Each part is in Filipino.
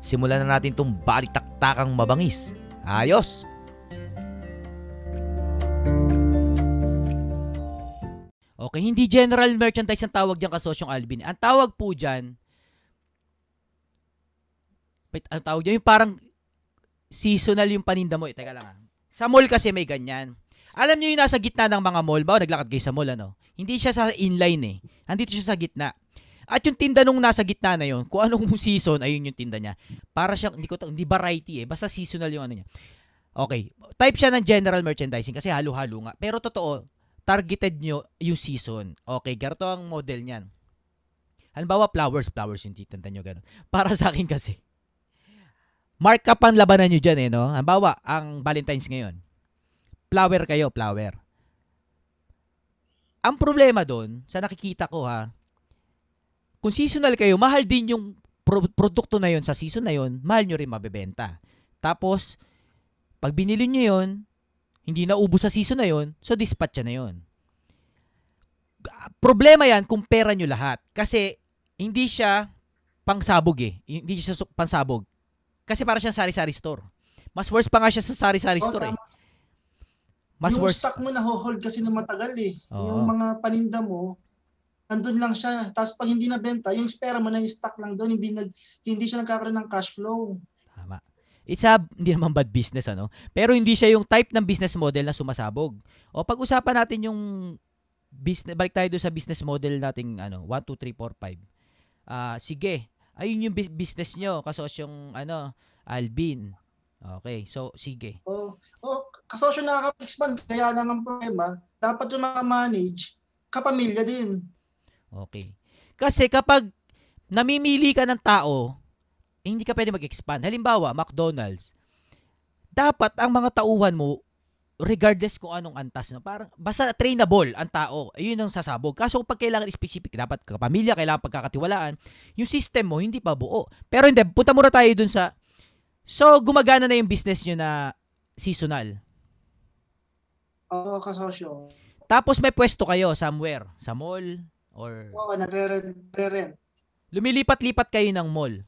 simulan na natin itong balitaktakang mabangis. Ayos! Okay, hindi general merchandise ang tawag dyan kasosyong Alvin. Ang tawag po dyan, wait, ang tawag dyan, yung parang seasonal yung paninda mo. Eh, teka lang ah. Sa mall kasi may ganyan. Alam niyo yung nasa gitna ng mga mall ba? O naglakad kayo sa mall, ano? Hindi siya sa inline eh. Andito siya sa gitna. At yung tinda nung nasa gitna na yon, kung anong season, ayun yung tinda niya. Para siya, hindi ko hindi variety eh, basta seasonal yung ano niya. Okay, type siya ng general merchandising kasi halo-halo nga. Pero totoo, targeted nyo yung season. Okay, ganito ang model niyan. Halimbawa, flowers, flowers yung tinda nyo, ganun. Para sa akin kasi, mark up ang labanan nyo dyan eh, no? Halimbawa, ang Valentine's ngayon. Flower kayo, flower. Ang problema doon, sa nakikita ko ha, kung seasonal kayo, mahal din yung pro- produkto na yon sa season na yon, mahal nyo rin mabebenta. Tapos, pag binili nyo yon, hindi na ubos sa season na yon, so dispatch na yon. Problema yan kung pera nyo lahat. Kasi, hindi siya pangsabog eh. Hindi siya pansabog. Kasi para siyang sari-sari store. Mas worse pa nga siya sa sari-sari Oh, store eh. tama. Mas yung worse. stock mo na hold kasi na matagal eh. Oo. Yung mga paninda mo, nandun lang siya. Tapos pag hindi nabenta, yung spera mo na yung stock lang doon, hindi nag hindi siya nagkakaroon ng cash flow. Tama. It's a, hindi naman bad business, ano? Pero hindi siya yung type ng business model na sumasabog. O pag-usapan natin yung business, balik tayo doon sa business model nating ano, 1, 2, 3, 4, 5. Ah, sige. Ayun yung bus- business nyo, kasos yung ano, Alvin. Okay, so sige. O, o kasosyo nakaka-expand, kaya lang ang problema, dapat yung mga manage, kapamilya din. Okay. Kasi kapag namimili ka ng tao, eh, hindi ka pwede mag-expand. Halimbawa, McDonald's. Dapat ang mga tauhan mo, regardless kung anong antas, no? parang basta trainable ang tao, ayun ang sasabog. Kaso pag kailangan specific, dapat kapamilya, kailangan pagkakatiwalaan, yung system mo hindi pa buo. Pero hindi, punta muna tayo dun sa, so gumagana na yung business nyo na seasonal. Oo, kasosyo. Tapos may pwesto kayo somewhere, sa mall, or Oo, nagre-rent. lumilipat-lipat kayo ng mall.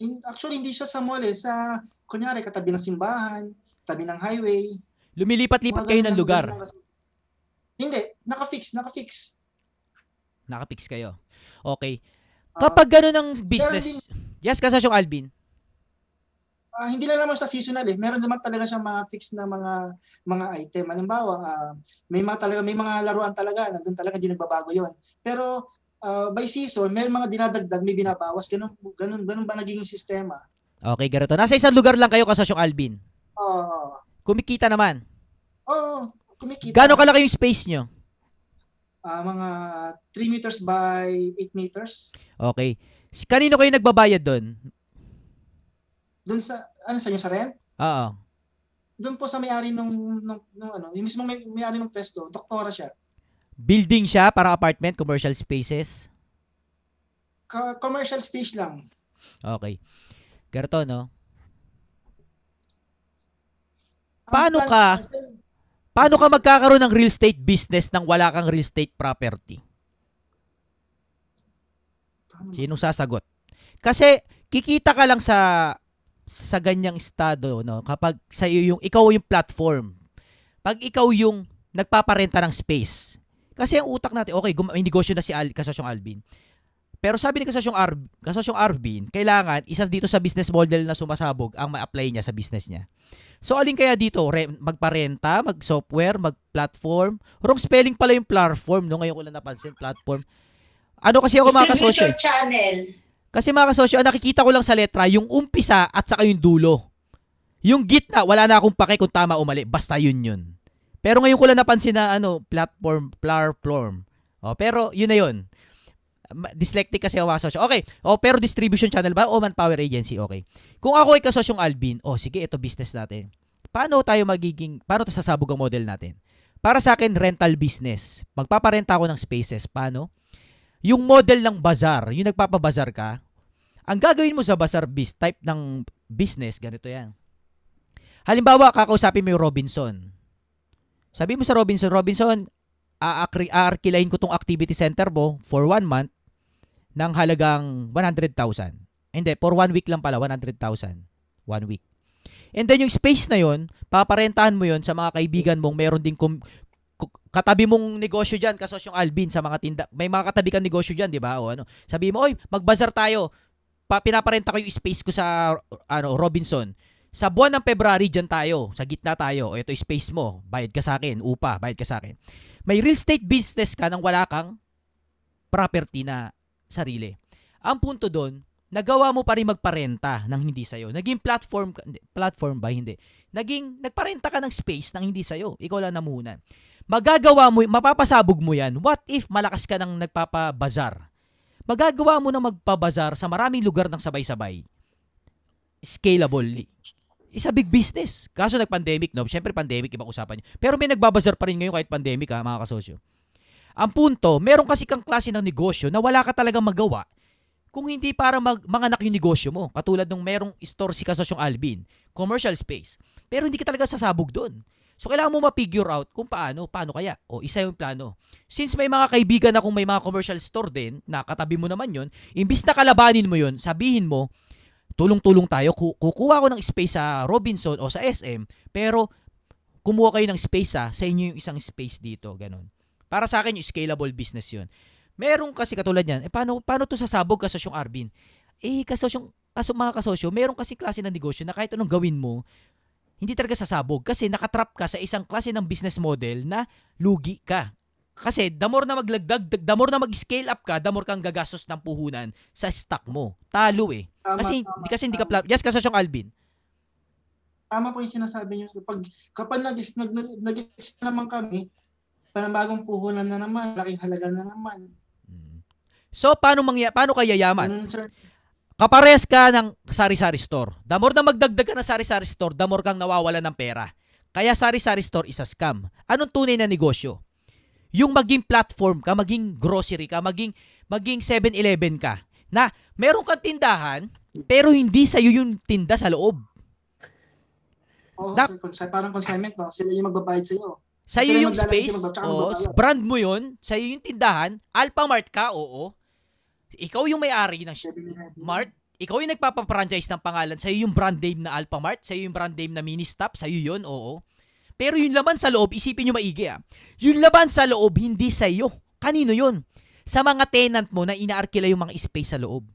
In, actually, hindi siya sa mall eh. Sa, kunyari, katabi ng simbahan, tabi ng highway. Lumilipat-lipat kayo ganun ng lugar. ganun kasi. Hindi, naka-fix, naka-fix. Nakapix kayo. Okay. Ah, Kapag gano'n ang business, yes, kasasyong Alvin. Ah, hindi lang naman sa seasonal eh. Meron naman talaga siyang mga fixed na mga mga item. Halimbawa, ah, may mga talaga may mga laruan talaga, nandun talaga hindi nagbabago 'yon. Pero ah, by season, may mga dinadagdag, may binabawas. Ganun ganun ganun ba naging sistema? Okay, ganito. Nasa isang lugar lang kayo, kasasyong Alvin. Oo. Kumikita naman. Oo, kumikita. Gano'ng kalaki yung space nyo? Ah, mga 3 meters by 8 meters. Okay. Kanino kayo nagbabayad doon? Doon sa ano sa inyo sa rent? Oo. Doon po sa may-ari nung, nung, nung ano, yung mismo may, may-ari ng pwesto, doktora siya. Building siya, parang apartment, commercial spaces. Ka- commercial space lang. Okay. Ganito, no? Paano ka- Paano ka magkakaroon ng real estate business nang wala kang real estate property? Sinong sasagot? Kasi kikita ka lang sa sa ganyang estado no kapag sa iyo yung ikaw yung platform. Pag ikaw yung nagpaparenta ng space. Kasi ang utak natin, okay, gum- may negosyo na si Al, Kasosyong Alvin. Pero sabi ni Kasosyong, Ar, Kasosyong Arvin, kailangan isa dito sa business model na sumasabog ang ma-apply niya sa business niya. So alin kaya dito? Re- magparenta, mag-software, mag-platform? Wrong spelling pala yung platform, no? Ngayon ko lang napansin, platform. Ano kasi ako mga kasosyo? Distributor channel. Kasi mga kasosyo, ang nakikita ko lang sa letra, yung umpisa at saka yung dulo. Yung gitna, wala na akong pake kung tama o mali. Basta yun yun. Pero ngayon ko lang napansin na ano, platform, platform. Oh, pero yun na yun. Dyslexic kasi ako mga kasosyo. Okay. O, pero distribution channel ba o manpower agency? Okay. Kung ako ay kasosyong Alvin, oh, sige, ito business natin. Paano tayo magiging, paano to sasabog ang model natin? Para sa akin, rental business. Magpaparenta ako ng spaces. Paano? Yung model ng bazaar, yung nagpapabazar ka, ang gagawin mo sa bazaar bis type ng business, ganito yan. Halimbawa, kakausapin mo yung Robinson. Sabi mo sa Robinson, Robinson, aarkilahin ko tong activity center mo for one month ng halagang 100,000. Hindi, for one week lang pala, 100,000. One week. And then yung space na yon, paparentahan mo yon sa mga kaibigan mong meron din kum- ku- katabi mong negosyo diyan kasos yung Alvin sa mga tinda may mga katabi kang negosyo diyan di ba o ano sabi mo oy magbazar tayo pa, pinaparenta ko yung space ko sa ano Robinson sa buwan ng February diyan tayo sa gitna tayo o ito space mo bayad ka sa akin upa bayad ka sa akin may real estate business ka nang wala kang property na sarili ang punto doon nagawa mo pa rin magparenta ng hindi sa'yo. Naging platform, platform ba? Hindi. Naging, nagparenta ka ng space ng hindi sa'yo. Ikaw lang namunan. Magagawa mo, mapapasabog mo yan. What if malakas ka ng nagpapabazar? Magagawa mo na magpabazar sa maraming lugar ng sabay-sabay. Scalable. It's a big business. Kaso nag-pandemic, no? Siyempre, pandemic, ibang usapan niyo. Pero may nagbabazar pa rin ngayon kahit pandemic, ha, mga kasosyo. Ang punto, meron kasi kang klase ng negosyo na wala ka talagang magawa kung hindi para mag, manganak yung negosyo mo. Katulad nung merong store si Kasosyong Alvin, commercial space. Pero hindi ka talaga sasabog doon. So, kailangan mo ma-figure out kung paano, paano kaya. O, isa yung plano. Since may mga kaibigan na kung may mga commercial store din, na katabi mo naman yon imbis na kalabanin mo yon sabihin mo, tulong-tulong tayo, ku- kukuha ko ng space sa Robinson o sa SM, pero kumuha kayo ng space sa, sa inyo yung isang space dito, ganun. Para sa akin, yung scalable business yun. Meron kasi katulad yan, eh paano, paano to sasabog kasosyong Arvin? Eh, kasosyong, kaso, mga kasosyo, meron kasi klase ng negosyo na kahit anong gawin mo, hindi talaga sasabog kasi nakatrap ka sa isang klase ng business model na lugi ka. Kasi the more na maglagdag, the more na mag-scale up ka, the more kang gagastos ng puhunan sa stock mo. Talo eh. Tama, Kasi, tama, di kasi hindi ka tama. pla- Yes, kasosyong Alvin. tama po yung sinasabi niyo. Pag, kapag nag, nag, nag, nag naman kami, panabagong puhunan na naman, laking halaga na naman. So, paano mangya paano ka yayaman? Ganun, sir. Kapares ka ng sari-sari store. The more na magdagdag ka ng sari-sari store, the more kang nawawala ng pera. Kaya sari-sari store is a scam. Anong tunay na negosyo? Yung maging platform ka, maging grocery ka, maging maging 7-Eleven ka. Na meron kang tindahan, pero hindi sa yung tinda sa loob. Oo, sir, consi- parang consignment, no? Sila yung magbabayad. Sa Sila iyo yung space, sila mag- tsaka o magbabayad. brand mo yun, sa iyo yung tindahan, Alphamart ka, oo. Ikaw yung may-ari ng 7-Eleven. Mart, ikaw yung nagpapa-franchise ng pangalan, sa'yo yung brand name na Alphamart, sa'yo yung brand name na Ministop, sa'yo yun, oo. Pero yung laman sa loob, isipin nyo maigi ah. Yung laman sa loob, hindi sa'yo. Kanino yun? Sa mga tenant mo na inaarkila yung mga space sa loob.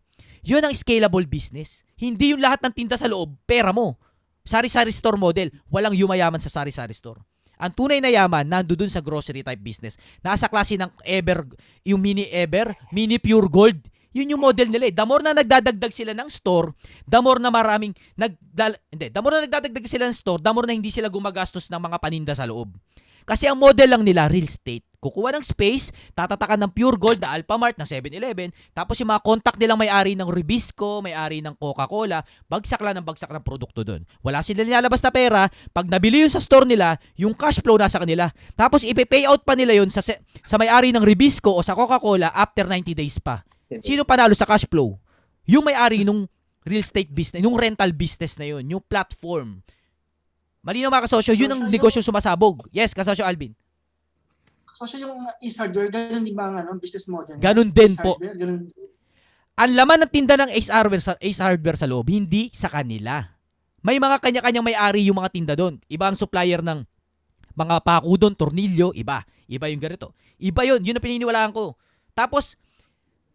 Yun ang scalable business. Hindi yung lahat ng tinda sa loob, pera mo. Sari-sari store model, walang yumayaman sa sari-sari store. Ang tunay na yaman, nando dun sa grocery type business. Nasa klase ng Ever, yung mini Ever, mini Pure Gold. Yun yung model nila eh. The more na nagdadagdag sila ng store, the more na maraming, nagdal, hindi, the more na nagdadagdag sila ng store, the more na hindi sila gumagastos ng mga paninda sa loob. Kasi ang model lang nila, real estate. Kukuha ng space, tatatakan ng Pure Gold na Alphamart na 7-Eleven, tapos yung mga contact nilang may-ari ng Ribisco, may-ari ng Coca-Cola, bagsak lang ng bagsak ng produkto doon. Wala sila nilalabas na pera, pag nabili yun sa store nila, yung cash flow nasa kanila. Tapos ipe-pay out pa nila yun sa, sa may-ari ng Ribisco o sa Coca-Cola after 90 days pa. Sino panalo sa cash flow? Yung may-ari nung real estate business, yung rental business na yun, yung platform. Malinaw mga kasosyo, yun ang Kasosyo. negosyo sumasabog. Yes, kasosyo Alvin. So, siya yung uh, Ace Hardware, ganun din ba ang ano, business model? Ganun din po. Ganun. Ang laman ng tinda ng Ace Hardware sa, Ace Hardware sa loob, hindi sa kanila. May mga kanya-kanyang may-ari yung mga tinda doon. Iba ang supplier ng mga paku doon, tornilyo, iba. Iba yung ganito. Iba yun. Yun ang pininiwalaan ko. Tapos,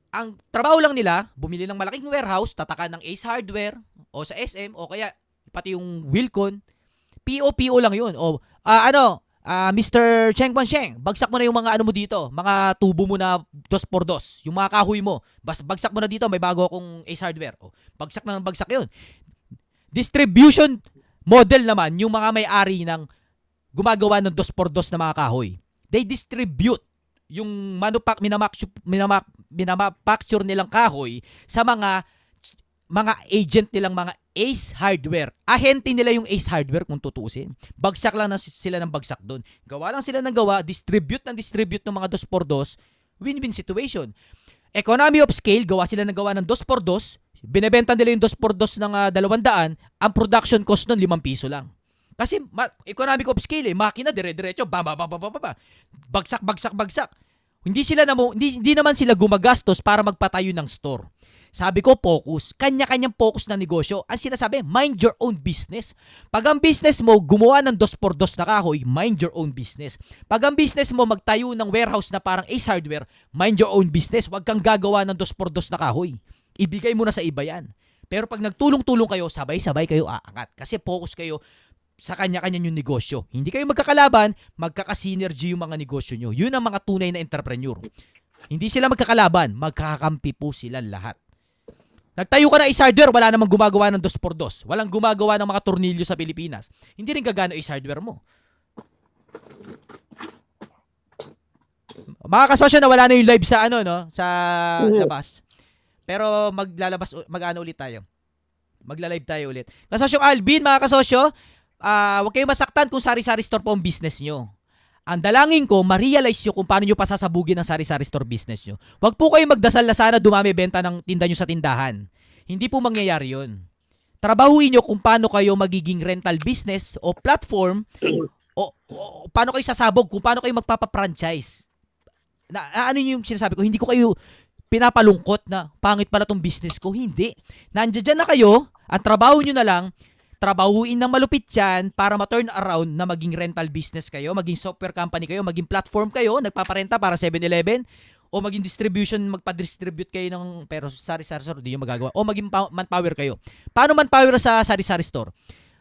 ang trabaho lang nila, bumili ng malaking warehouse, tatakan ng Ace Hardware, o sa SM, o kaya pati yung Wilcon, PO-PO lang yun. O, ah, ano, ah, Mr. Cheng Pan Sheng, bagsak mo na yung mga ano mo dito, mga tubo mo na dos por dos, yung mga kahoy mo. Bas, bagsak mo na dito, may bago akong Ace Hardware. O, bagsak na ng bagsak yun. Distribution model naman, yung mga may-ari ng gumagawa ng dos por dos na mga kahoy. They distribute yung manupak, minamak, binamapacture nilang kahoy sa mga mga agent nilang mga Ace Hardware. Ahente nila yung Ace Hardware kung tutuusin. Bagsak lang na sila ng bagsak doon. Gawa lang sila ng gawa, distribute ng distribute ng mga 2x2, win-win situation. Economy of scale, gawa sila ng gawa ng 2x2, binebenta nila yung 2x2 ng ah, 200, ang production cost nun 5 piso lang. Kasi ma- economic of scale eh, makina dire-diretso, ba ba ba ba ba ba, ba. Bagsak bagsak bagsak. Hindi sila namo, hindi, hindi naman sila gumagastos para magpatayo ng store. Sabi ko, focus. Kanya-kanyang focus na negosyo. Ang sinasabi, mind your own business. Pag ang business mo, gumawa ng dos por dos na kahoy, mind your own business. Pag ang business mo, magtayo ng warehouse na parang Ace Hardware, mind your own business. Huwag kang gagawa ng dos por dos na kahoy. Ibigay mo na sa iba yan. Pero pag nagtulong-tulong kayo, sabay-sabay kayo aangat. Kasi focus kayo sa kanya-kanya yung negosyo. Hindi kayo magkakalaban, magkakasynergy yung mga negosyo nyo. Yun ang mga tunay na entrepreneur. Hindi sila magkakalaban, magkakampi po sila lahat. Nagtayo ka na Ace Hardware, wala namang gumagawa ng 2x2. Walang gumagawa ng mga tornilyo sa Pilipinas. Hindi rin gagano Ace Hardware mo. Mga kasosyo na wala na yung live sa ano no, sa Mhm. labas. Pero maglalabas mag-ano ulit tayo. Magla-live tayo ulit. Kasosyo Alvin, mga kasosyo, ah huwag kayong masaktan kung sari-sari store po ang business nyo. Ang dalangin ko, ma-realize nyo kung paano nyo pasasabugin ang sari-sari store business nyo. Huwag po kayong magdasal na sana dumami benta ng tinda nyo sa tindahan. Hindi po mangyayari yun. Trabahuin nyo kung paano kayo magiging rental business o platform o, o paano kayo sasabog, kung paano kayo magpapa-franchise. Na, na- ano yung sinasabi ko, hindi ko kayo pinapalungkot na pangit pala tong business ko. Hindi. Nandiyan na kayo, ang trabaho nyo na lang, trabahuin ng malupit yan para ma-turn around na maging rental business kayo, maging software company kayo, maging platform kayo, nagpaparenta para 7-Eleven, o maging distribution, magpa-distribute kayo ng, pero sari-sari store, hindi yung magagawa, o maging manpower kayo. Paano manpower sa sari-sari store?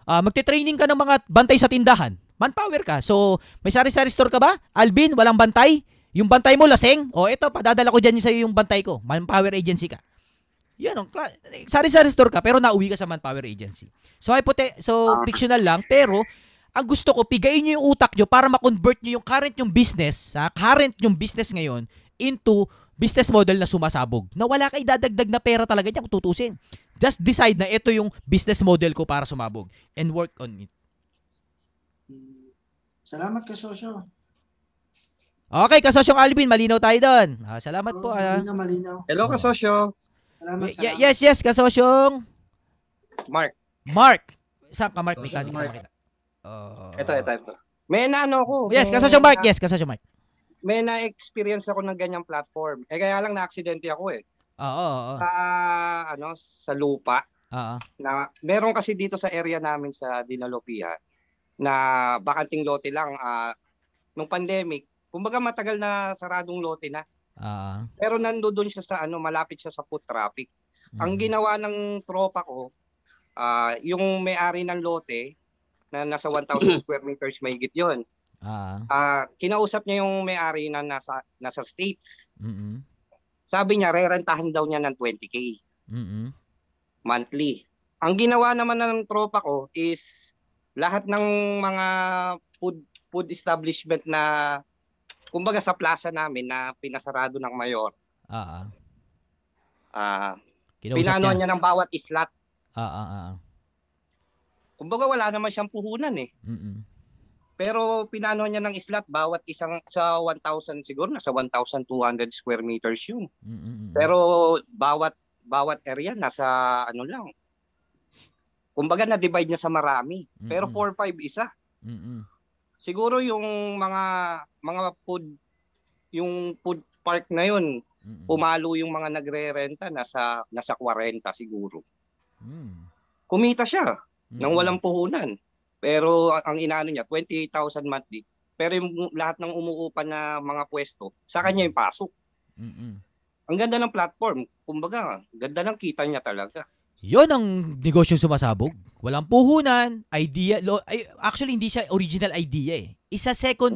Ah, magte-training ka ng mga bantay sa tindahan. Manpower ka. So, may sari-sari store ka ba? Alvin, walang bantay? Yung bantay mo laseng? O eto, padadala ko dyan sa yung bantay ko. Manpower agency ka. Yan, ang sari-sari store ka pero nauwi ka sa manpower agency. So hypote so fictional lang pero ang gusto ko pigayin niyo yung utak niyo para ma-convert niyo yung current yung business, sa current yung business ngayon into business model na sumasabog. Na wala kay dadagdag na pera talaga diyan kung tutusin. Just decide na ito yung business model ko para sumabog and work on it. Salamat ka, Sosyo. Okay, kasosyong Alvin, malinaw tayo doon. Ah, salamat po. Oo, ah. Malinaw, malinaw. Hello kasosyo. Salamat, Y- salamat. yes, yes, kasosyong Mark. Mark. Saan ka, Mark? May Kasosyong kanin ka Mark. makita. Oh. Ito, ito, ito. May naano ko. Yes, kasosyong Mark. Yes, kasosyong Mark. May na-experience ako ng ganyang platform. Eh kaya lang na-aksidente ako eh. Oo, oo, oo. Sa ano, sa lupa Oo. na meron kasi dito sa area namin sa Dinalopia na bakanting lote lang ah, nung pandemic. Kumbaga matagal na saradong lote na. Oo. Pero nandoon siya sa ano, malapit siya sa foot traffic. Ang Mm. ginawa ng tropa ko, ah, yung may-ari ng lote na nasa 1,000 square meters mahigit 'yon. Ah. Ah, kinausap niya yung may-ari na nasa nasa States. Mm. Sabi niya rerentahan daw niya ng 20k Mm. monthly. Ang ginawa naman ng tropa ko is lahat ng mga food food establishment na kumbaga sa plaza namin na pinasarado ng mayor. Ah. Ah, Kinausap pinanuhan niya. niya ng bawat islat. Ah, ah, ah. Kumbaga wala naman siyang puhunan eh. Mm. Pero pinano niya ng islat bawat isang sa 1,000 siguro nasa 1,200 square meters yun. Mm. Pero bawat bawat area nasa ano lang. Kumbaga na-divide niya sa marami. Pero Mm-mm. 4-5 isa. Mm. Siguro yung mga mga food yung food park na yun, Mm. pumalo yung mga nagre-renta nasa nasa 40 siguro. Mm. Kumita siya nang Mm. walang puhunan. Pero ang inaano niya 28,000 monthly. Pero yung lahat ng umuupa na mga pwesto, sa kanya yung pasok. Mm. Ang ganda ng platform. Kumbaga, ganda ng kita niya talaga. Yon ang negosyong sumasabog. Walang puhunan, idea. Lo, ay, actually, hindi siya original idea eh. Isa second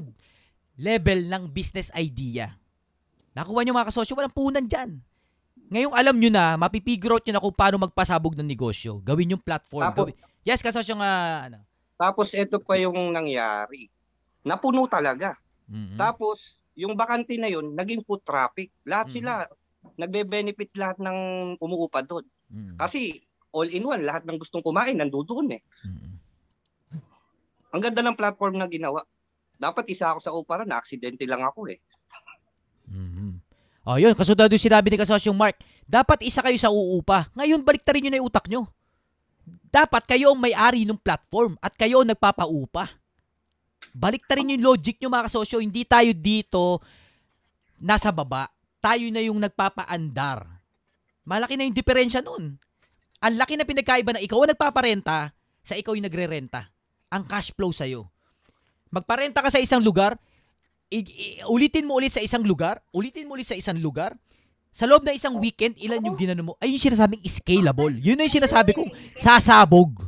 level ng business idea. Nakuha niyo mga kasosyo, walang puhunan dyan. Ngayong alam nyo na, mapipigure out nyo na kung paano magpasabog ng negosyo. Gawin yung platform. Tapos- Gawin. Yes, kasosyo nga. Ano. Tapos ito pa yung nangyari. Napuno talaga. Mm-mm. Tapos yung bakante na yun, naging food traffic. Lahat Mhm. sila nagbe-benefit lahat ng umuupa doon. Mm. Kasi all in one, lahat ng gustong kumain nandoon eh. Mm. Ang ganda ng platform na ginawa. Dapat isa ako sa Opera, na aksidente lang ako eh. Mhm. Oh, yun. Kasunod yung sinabi ni Kasosyong Mark. Dapat isa kayo sa uupa. Ngayon, balik rin nyo na yung utak nyo. Dapat kayo ang may-ari ng platform at kayo ang nagpapaupa. Balik rin yung logic nyo mga kasosyo. Hindi tayo dito nasa baba. Tayo na yung nagpapaandar. Malaki na yung diferensya nun. Ang laki na pinagkaiba na ikaw ang nagpaparenta sa ikaw yung nagre-renta. Ang cash flow sa'yo. Magparenta ka sa isang lugar, i- i- ulitin mo ulit sa isang lugar, ulitin mo ulit sa isang lugar, sa loob ng isang weekend, ilan yung ginano mo? Ay, yung sinasabing scalable. Yun na yung sinasabi kong sasabog.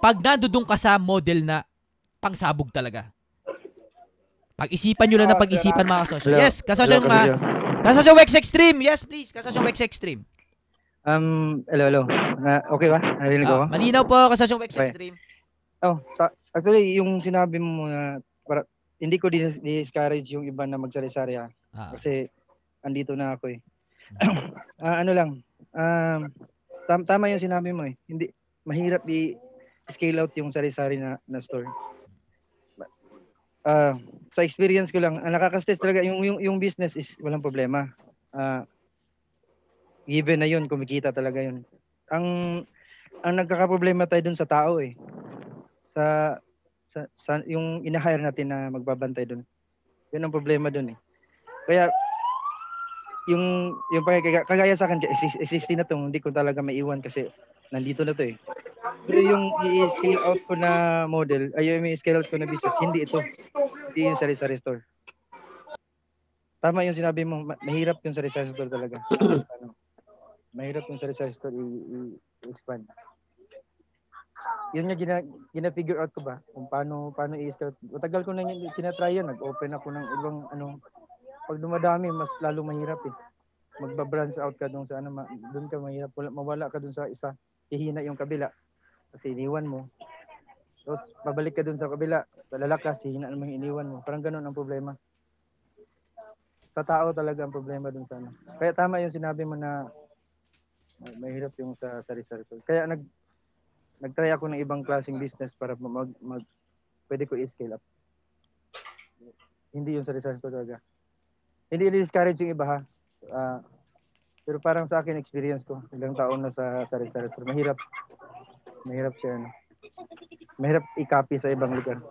Pag nandoon ka sa model na pangsabog talaga. Pag-isipan nyo lang na pag-isipan mga kasosyo. Hello. Yes, kasosyo Hello, ma Kasosyo. Kasosyo Wex Extreme. Yes, please. Kasosyo Wex Extreme. Um, hello, hello. Na, okay ba? Narinig Ah, ako? malinaw po, kasosyo Wex Okay. Extreme. Oh, ta- actually, yung sinabi mo na para, hindi ko dis- discourage yung iba na magsari-sari ah. Ah, Kasi andito na ako eh. Ah, ano lang, um, tam- tama yung sinabi mo eh. Hindi, mahirap i-scale out yung sari-sari na, na store. Ah, sa experience ko lang, ang nakaka-stress talaga yung, yung, yung business is walang problema. Ah, given na yun, kumikita talaga yun. Ang ang nagkakaproblema tayo dun sa tao eh. Sa, sa, sa yung inahire natin na magbabantay dun. Yun ang problema dun eh. Kaya yung yung pagkaya kagaya sa akin exist- existing na to hindi ko talaga maiwan kasi nandito na to eh. Pero yung i-scale out ko na model, ay yung i-scale out ko na business, hindi ito. Hindi yung sari-sari store. Tama yung sinabi mo, ma- mahirap yung sari-sari store talaga. ano, mahirap yung sari-sari store i-expand. Yun nga gina, gina-figure out ko ba kung paano paano i-scale out. Matagal ko na yun, tinatry yun, nag-open ako ng ibang ano pag dumadami mas lalo mahirap eh. Magba-branch out ka dun sa ano, ma- dun ka mahirap, wala, mawala ka dun sa isa, hihina yung kabila. Kasi iniwan mo. Tapos babalik ka dun sa kabila, lalakas, hihina naman yung iniwan mo. Parang ganun ang problema. Sa tao talaga ang problema dun sa ano. Kaya tama yung sinabi mo na ah, mahirap yung sa sari-sari. Kaya nag nagtry ako ng ibang klaseng business para mag, mag pwede ko i-scale up. Hindi yung sari-sari talaga. Hindi i-discourage yung iba ha. Ah, pero parang sa akin experience ko, ilang taon na sa sari-sari store. Mahirap. Mahirap siya ano. Mahirap i-copy sa ibang lugar.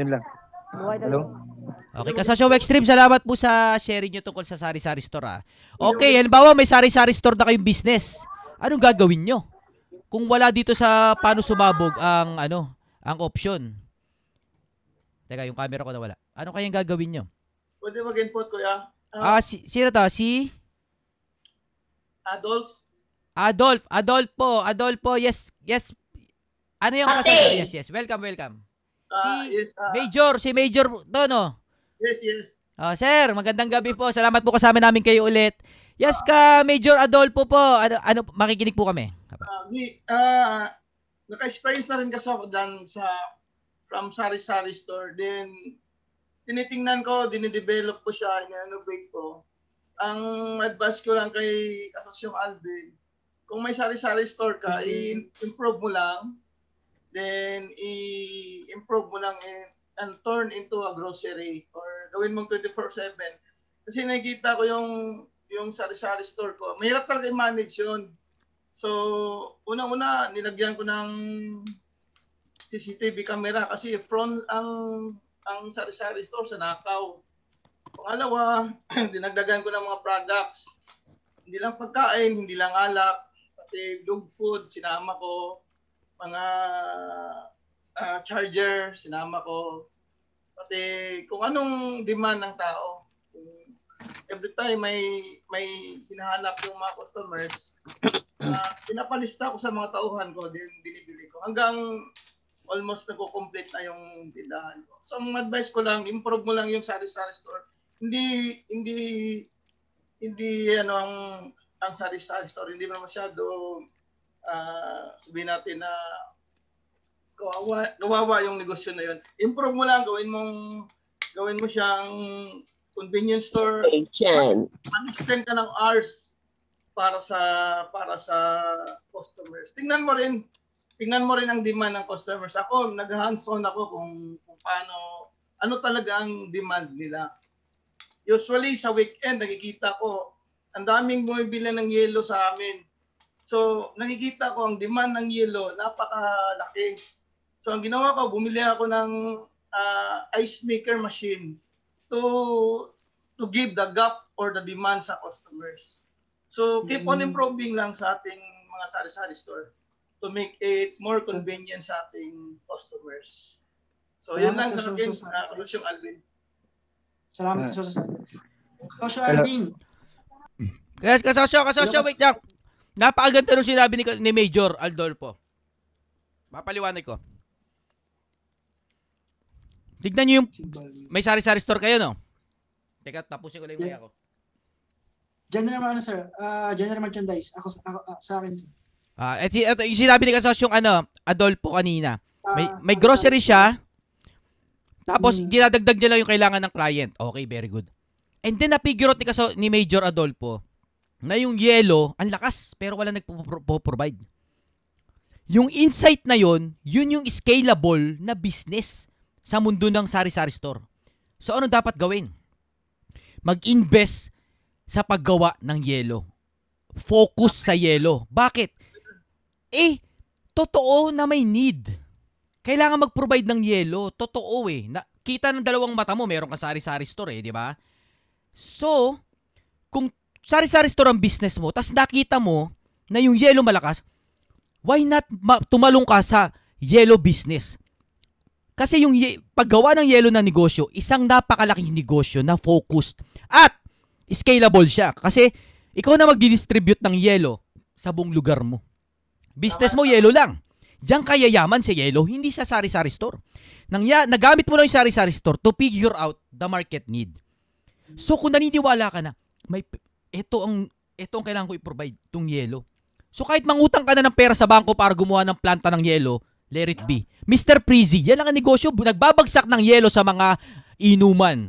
Yun lang. Hello? Okay, kasosyo Extreme, salamat po sa sharing nyo tungkol sa sari-sari store ah. Okay, halimbawa may sari-sari store na kayong business. Anong gagawin nyo? Kung wala dito sa paano sumabog ang ano, ang option. Teka, yung camera ko na wala. Ano kayang gagawin nyo? Pwede mag-input, kuya. Ah, si, sino to? Si Adolf, Adolf. Adolf po. Adolf po. Yes, yes. Ano yung kasosyo? Yes, yes. Welcome, welcome. ah, Si yes, ah, Major, si Major to, no? yes, yes. Oh, sir, magandang gabi po. Salamat po kasama namin kayo ulit. Yes ka, Major Adolfo po. Ano, ano makikinig po kami. Ah, di, ah, naka-experience na rin kasi ako dyan sa from Sari Sari Store. Then, tinitingnan ko, dinidevelop ko siya, in-innovate ko. Ang advice ko lang kay Asosyong Alvin, kung may sari-sari store ka, i-improve mo lang. Then, i-improve mo lang and, and turn into a grocery or gawin mong 24-7. Kasi nakikita ko yung yung sari-sari store ko. Mahirap talaga i-manage yun. So, unang-una, nilagyan ko ng CCTV camera kasi front ang ang sari-sari store sa Nakaw. Pangalawa, dinagdagan ko ng mga products. Hindi lang pagkain, hindi lang alak, pati dog food, sinama ko. Mga ah, charger, sinama ko. Pati kung anong demand ng tao. Every time may may hinahanap yung mga customers, uh, pinapalista ko sa mga tauhan ko, din binibili ko. Hanggang almost nagko-complete na yung tindahan ko. So, ang advice ko lang, improve mo lang yung sari-sari store. Hindi, hindi, hindi, ano, ang, ang sari-sari store, hindi mo masyado, ah sabihin natin na kawawa, kawawa yung negosyo na yun. Improve mo lang, gawin mong, gawin mo siyang convenience store, Patient. mag-extend ka ng hours para sa para sa customers. Tingnan mo rin, tingnan mo rin ang demand ng customers. Ako, nag-hands-on ako kung, kung paano, ano talaga ang demand nila. Usually sa weekend, nakikita ko, ang daming bumibili ng yelo sa amin. So, nakikita ko ang demand ng yelo, napakalaki. So, ang ginawa ko, bumili ako ng ah, ice maker machine to to give the gap or the demand sa customers. So keep on Mm. improving lang sa ating mga sari-sari store to make it more convenient sa ating customers. So yun lang Salamat, sa akin, sa- uh, Kasosyong Alvin. Salamat Ah. sa sa Kasyo Hello. Alvin. Kaya kasosyo, kasosyo, wait lang. Napakaganda nung sinabi ni, ni Major Aldolfo. Papaliwanag ko. Tignan nyo yung, may sari-sari store kayo, no? Teka, tapusin ko lang yung Yeah. ko. General ano sir? Ah, general merchandise. Ako, ako ah, sa akin. sir. Ah, et, et, yung sinabi ni kasosyong ano, Adolfo kanina. May, Ah, may grocery siya, tapos Mm. dinadagdag niya lang yung kailangan ng client. Okay, very good. And then na-figure out ni, kaso, ni Major Adolfo na yung yellow, ang lakas, pero wala nagpo-provide. Yung insight na yon, yun yung scalable na business sa mundo ng sari-sari store. So ano dapat gawin? Mag-invest sa paggawa ng yellow. Focus sa yellow. Bakit? Eh, totoo na may need. Kailangan mag-provide ng yelo. Totoo eh. Na, kita ng dalawang mata mo, meron ka sari-sari store eh, di ba? So, kung sari-sari store ang business mo, tas nakita mo na yung yelo malakas, why not ma- tumalong ka sa yellow business? Kasi yung ye- paggawa ng yelo na negosyo, isang napakalaking negosyo na focused at scalable siya. Kasi ikaw na magdi-distribute ng yelo sa buong lugar mo. Business mo yelo lang. Diyan kaya yaman si Yellow, hindi sa sari-sari store. Nang ya, nagamit mo lang yung sari-sari store to figure out the market need. So kung naniniwala ka na, may ito ang ito ang kailangan ko i-provide, tong yellow. So kahit mangutang ka na ng pera sa bangko para gumawa ng planta ng yellow, let it be. Mr. Prezi, yan lang ang negosyo. Nagbabagsak ng yellow sa mga inuman.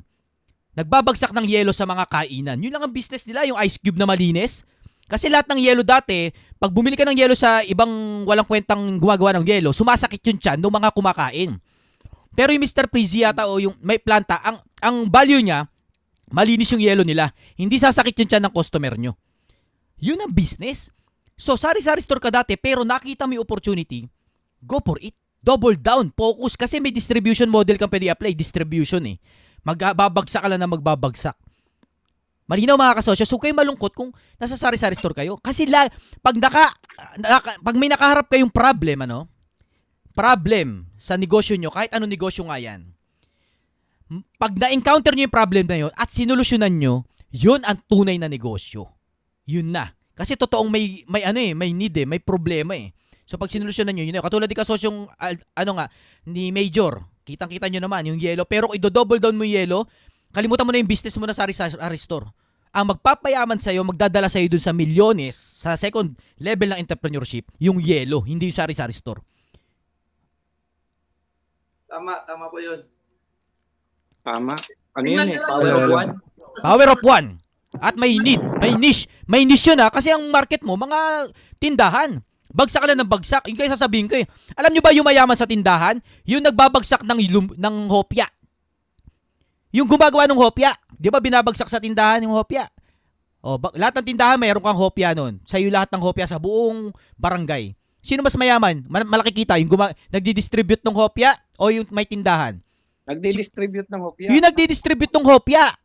Nagbabagsak ng yellow sa mga kainan. Yun lang ang business nila, yung ice cube na malinis. Kasi lahat ng yellow dati, pag bumili ka ng yellow sa ibang walang kwentang gumagawa ng yellow, sumasakit yung tiyan ng mga kumakain. Pero yung Mr. Prezi yata o yung may planta, ang, ang value niya, malinis yung yellow nila. Hindi sasakit yung tiyan ng customer nyo. Yun ang business. So, sari-sari store ka dati, pero nakita mo yung opportunity, go for it. Double down, focus. Kasi may distribution model kang pwede apply. Distribution eh. Magbabagsak ka lang na magbabagsak. Malinaw mga kasosyo, so kayo malungkot kung nasa sari-sari store kayo. Kasi la, pag, naka, naka- pag may nakaharap kayong problem, ano, problem sa negosyo nyo, kahit anong negosyo nga yan, pag na-encounter nyo yung problem na yun at sinulusyonan nyo, yun ang tunay na negosyo. Yun na. Kasi totoong may, may ano eh, may need eh, may problema eh. So pag sinulusyonan nyo, yun na. Katulad ni kasosyong, ano nga, ni Major, kitang-kita nyo naman, yung yellow. Pero kung i-double down mo yung yellow, kalimutan mo na yung business mo na sa sari store. Ang magpapayaman sa'yo, magdadala sa'yo dun sa milyones, sa second level ng entrepreneurship, yung yellow, hindi yung sari-sari store. Tama, tama po yun. Tama. Ano yun eh? Power of one? Power of one. At may need, may niche. May niche yun ha, kasi ang market mo, mga tindahan. Bagsak ka lang ng bagsak. Yung kaya sasabihin ko eh. Alam nyo ba yung mayaman sa tindahan? Yung nagbabagsak ng, ilum- ng hopya. Yung gumagawa ng hopya. Di ba binabagsak sa tindahan yung hopya? O, ba- lahat ng tindahan mayroon kang hopya nun. Sa'yo lahat ng hopya sa buong barangay. Sino mas mayaman? Ma- malaki kita, yung guma- nagdi-distribute ng hopya o yung may tindahan? Nagdi-distribute ng hopya. Yung nagdi-distribute ng hopya.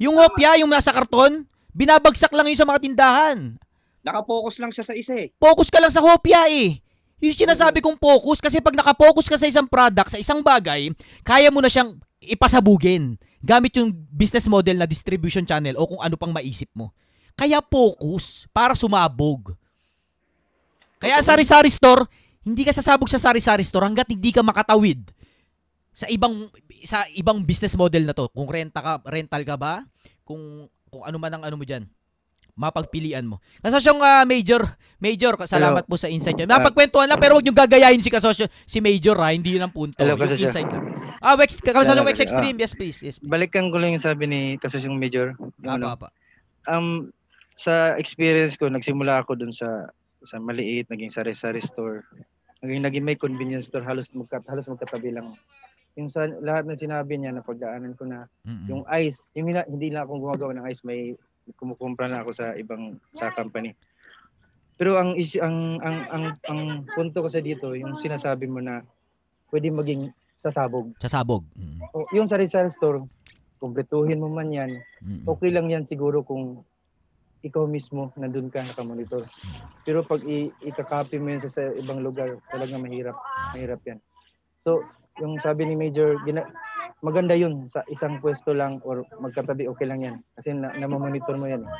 Yung hopya, yung nasa karton, binabagsak lang yun sa mga tindahan. Nakapokus lang siya sa isa eh. Focus ka lang sa hopya eh. Yung sinasabi kong focus, kasi pag nakafocus ka sa isang product, sa isang bagay, kaya mo na siyang ipasabugin gamit yung business model na distribution channel o kung ano pang maisip mo. Kaya focus para sumabog. Kaya sari-sari store, hindi ka sasabog sa sari-sari store hanggat hindi ka makatawid sa ibang sa ibang business model na to. Kung renta ka, rental ka ba? Kung kung ano man ang ano mo diyan. Mapagpilian mo. Kasosyong ah, Major, Major, salamat po sa insight nyo. Ah. Napagkwentuhan lang, pero huwag nyo gagayahin si Kasosyo, si Major ha, hindi yun ang punto. Hello, yung insight lang. Ah, Wex, Kasosyo Hello, Wex. Extreme, yes please. Yes, please. Balikan ko lang yung sabi ni Kasosyong Major. Yung ano, Apa, apa. um, sa experience ko, nagsimula ako dun sa sa maliit, naging sari-sari store. Naging, naging may convenience store, halos, magkat, halos magkatabi lang. Yung sa lahat ng sinabi niya na pagdaanan ko na, Mm-mm. yung ice, yung hindi na ako gumagawa ng ice, may kumukumpra na ako sa ibang sa company. Pero ang issue, ang, ang, ang, ang punto kasi dito, yung sinasabi mo na pwede maging sasabog. Sasabog. Mm. O, yung sari-sari store, kumpletuhin mo man yan, Mm-mm. okay lang yan siguro kung ikaw mismo nandun ka nakamonitor. Pero pag i- ikakopy mo yan sa, sa ibang lugar, talaga mahirap. Mahirap yan. So, yung sabi ni Major, gina- maganda yun sa isang pwesto lang or magkatabi, okay lang yan. Kasi na, namamonitor mo yan. eh.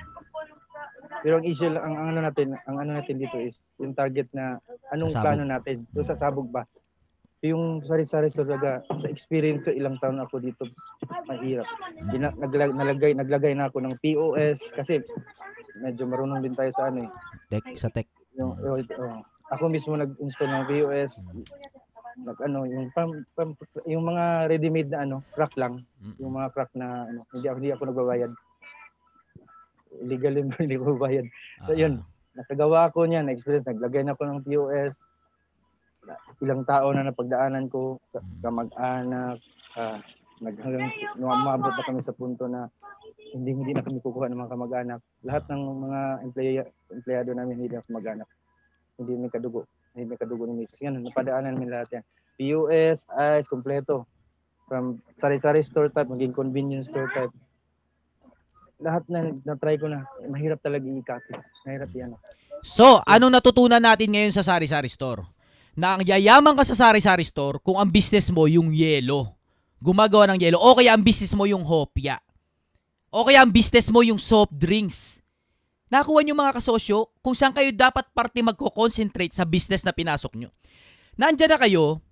Pero ang issue lang, ang, ang ano natin, ang ano natin dito is yung target na anong Sasabog. plano natin. So, sasabog ba? Yung sari-sari talaga, sa experience ko, ilang taon ako dito, mahirap. Gina, naglag, nalagay, naglagay na ako ng POS kasi medyo marunong din tayo sa ano eh. Tech, sa tech. Yung, oh, oh. ako mismo nag-install ng POS. Nag, ano, yung, pam, pam, yung mga ready-made na ano, crack lang. Mm-mm. Yung mga crack na ano, hindi ako, hindi ako nagbabayad. Illegal yun, hindi ko babayad. So, Ah, yun. Nakagawa ko niyan, na-experience, naglagay na ako ng POS. Ilang tao na napagdaanan ko, Mm. kamag-anak, ah, nag, hanggang umabot na kami sa punto na hindi hindi na kami kukuha ng mga kamag-anak. Lahat ng mga employee, empleyado namin hindi na kamag-anak. Hindi may kadugo. Hindi may kadugo ni Mrs. Yan, napadaanan namin lahat yan. POS, ICE, kompleto. From sari-sari store type, maging convenience store type. Lahat na na-try ko na. Mahirap talaga i-copy. Mahirap yan. So, anong natutunan natin ngayon sa sari-sari store? Na ang yayaman ka sa sari-sari store kung ang business mo yung yelo. Gumagawa ng yelo. O kaya ang business mo yung hopya. O kaya ang business mo yung soft drinks. Nakuha nyo mga kasosyo kung saan kayo dapat parte magko-concentrate sa business na pinasok nyo. Nandyan na kayo,